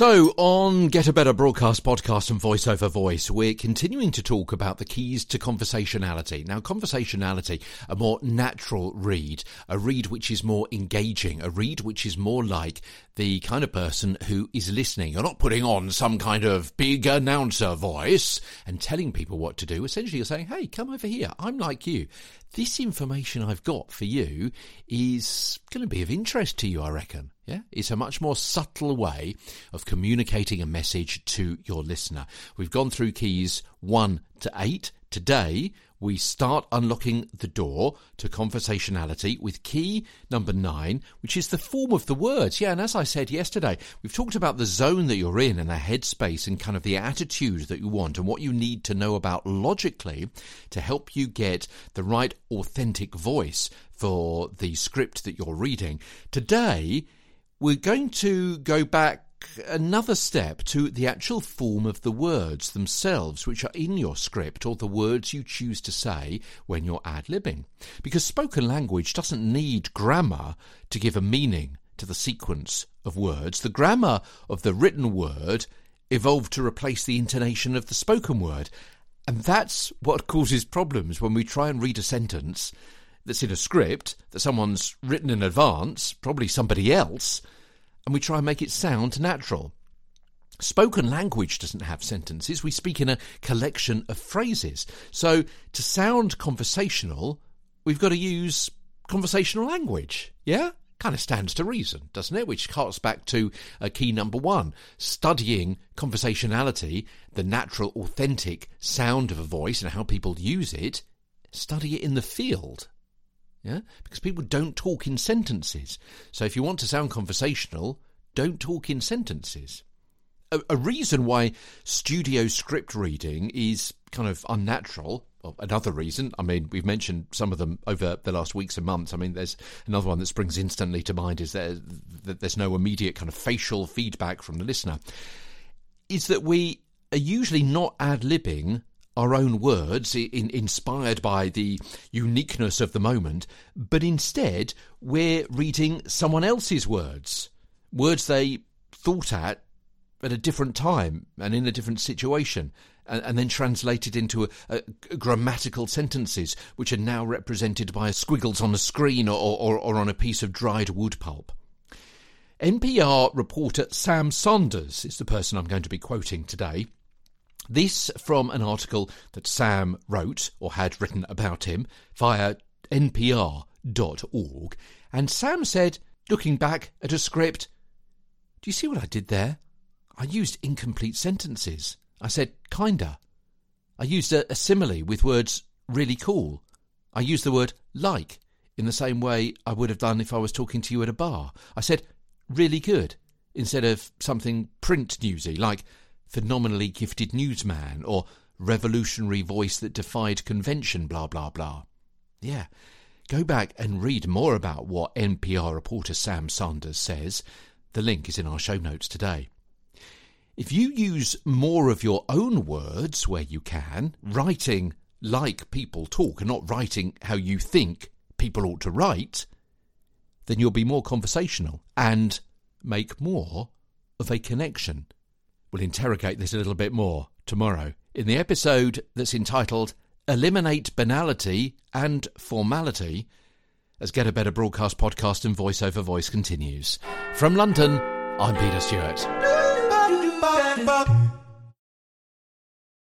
So, on Get a Better Broadcast podcast and Voice Over Voice, we're continuing to talk about the keys to conversationality. Now, conversationality, a more natural read, a read which is more engaging, a read which is more like the kind of person who is listening. You're not putting on some kind of big announcer voice and telling people what to do. Essentially, you're saying, hey, come over here. I'm like you. This information I've got for you is going to be of interest to you, I reckon. Yeah, it's a much more subtle way of communicating a message to your listener. We've gone through keys one to eight. Today, we start unlocking the door to conversationality with key number nine, which is the form of the words. Yeah, and as I said yesterday, we've talked about the zone that you're in and the headspace and kind of the attitude that you want and what you need to know about logically to help you get the right authentic voice for the script that you're reading. Today, we're going to go back another step to the actual form of the words themselves, which are in your script, or the words you choose to say when you're ad libbing. Because spoken language doesn't need grammar to give a meaning to the sequence of words. The grammar of the written word evolved to replace the intonation of the spoken word. And that's what causes problems when we try and read a sentence that's in a script that someone's written in advance, probably somebody else, and we try and make it sound natural. Spoken language doesn't have sentences. We speak in a collection of phrases. So to sound conversational, we've got to use conversational language. Yeah? Kind of stands to reason, doesn't it? Which harks back to uh, key number one studying conversationality, the natural, authentic sound of a voice and how people use it. Study it in the field. Yeah? Because people don't talk in sentences. So if you want to sound conversational, don't talk in sentences. A, a reason why studio script reading is kind of unnatural well, another reason, I mean, we've mentioned some of them over the last weeks and months. I mean, there's another one that springs instantly to mind is there, that there's no immediate kind of facial feedback from the listener. Is that we are usually not ad libbing our own words, in, inspired by the uniqueness of the moment, but instead we're reading someone else's words, words they thought at at a different time and in a different situation, and, and then translated into a, a, grammatical sentences, which are now represented by squiggles on a screen or, or, or on a piece of dried wood pulp. NPR reporter Sam Sanders is the person I'm going to be quoting today. This from an article that Sam wrote or had written about him via npr.org. And Sam said, looking back at a script, Do you see what I did there? I used incomplete sentences. I said, kinda. I used a, a simile with words really cool. I used the word like in the same way I would have done if I was talking to you at a bar. I said, really good, instead of something print newsy like phenomenally gifted newsman or revolutionary voice that defied convention, blah, blah, blah. Yeah. Go back and read more about what NPR reporter Sam Sanders says. The link is in our show notes today. If you use more of your own words where you can, writing like people talk and not writing how you think people ought to write, then you'll be more conversational and make more of a connection We'll interrogate this a little bit more tomorrow in the episode that's entitled Eliminate Banality and Formality as Get a Better Broadcast podcast and Voice Over Voice continues. From London, I'm Peter Stewart.